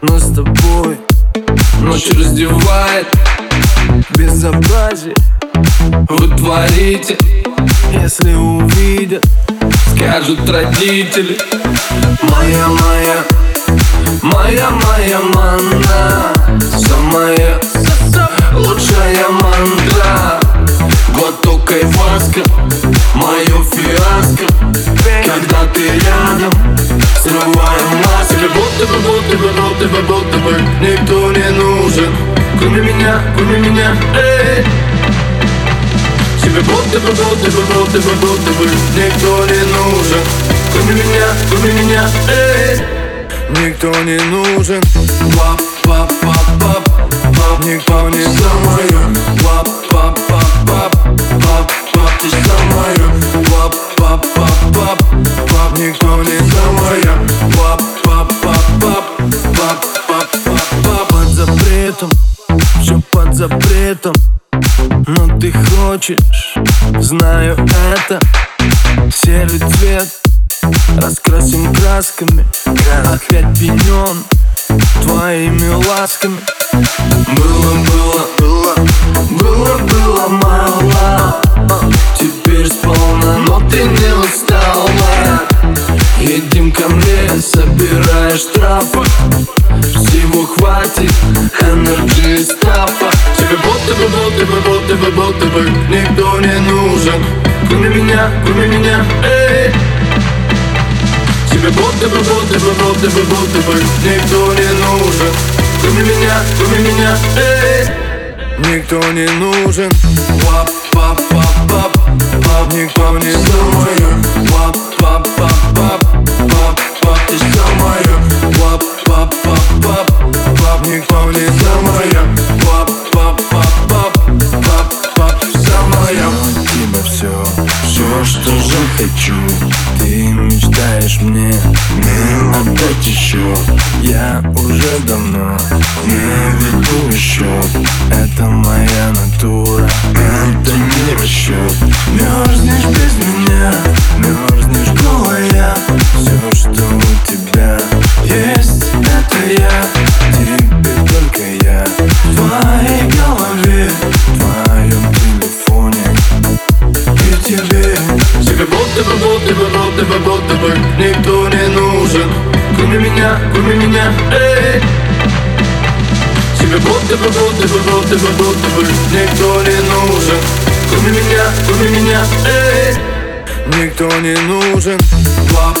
Нас с тобой Ночь раздевает. Безобразие Вы творите Если увидят Скажут родители. Моя, моя Моя, моя манна Все моя Лучшая мантра Глоток айваска Мое фиаско. Когда ты рядом бы, будто бы Никто не нужен Кроме меня, кроме меня Эй! Тебе будто бы, будто бы, будто бы, будто бы Никто не нужен Кроме меня, кроме меня Эй! Никто не нужен Пап, пап, пап, пап, пап Никто не Все запретом Все под запретом. Но ты хочешь, знаю это. Серый цвет Раскрасим красками. Опять пенен Твоими ласками. Было, было, было, было, было мало собираешь штрафы Всего хватит, энерджи стафа Тебе будто бы, будто бы, будто бы, будто бы Никто не нужен Кроме меня, кроме меня, эй Тебе будто бы, будто бы, будто бы, будто бы Никто не нужен Кроме меня, кроме меня, эй Никто не нужен Пап, пап, пап, пап, пап Никто не пап, пап, пап, захочу Ты мечтаешь мне, мне отдать еще Я уже давно не Будто бы, будто бы, будто бы, будто бы Никто не нужен. Кроме меня, кроме меня, эй. Тебе будто бы, будто бы, будто бы, будто бы Никто не нужен. Кроме меня, кроме меня, эй. Никто не нужен. Пап,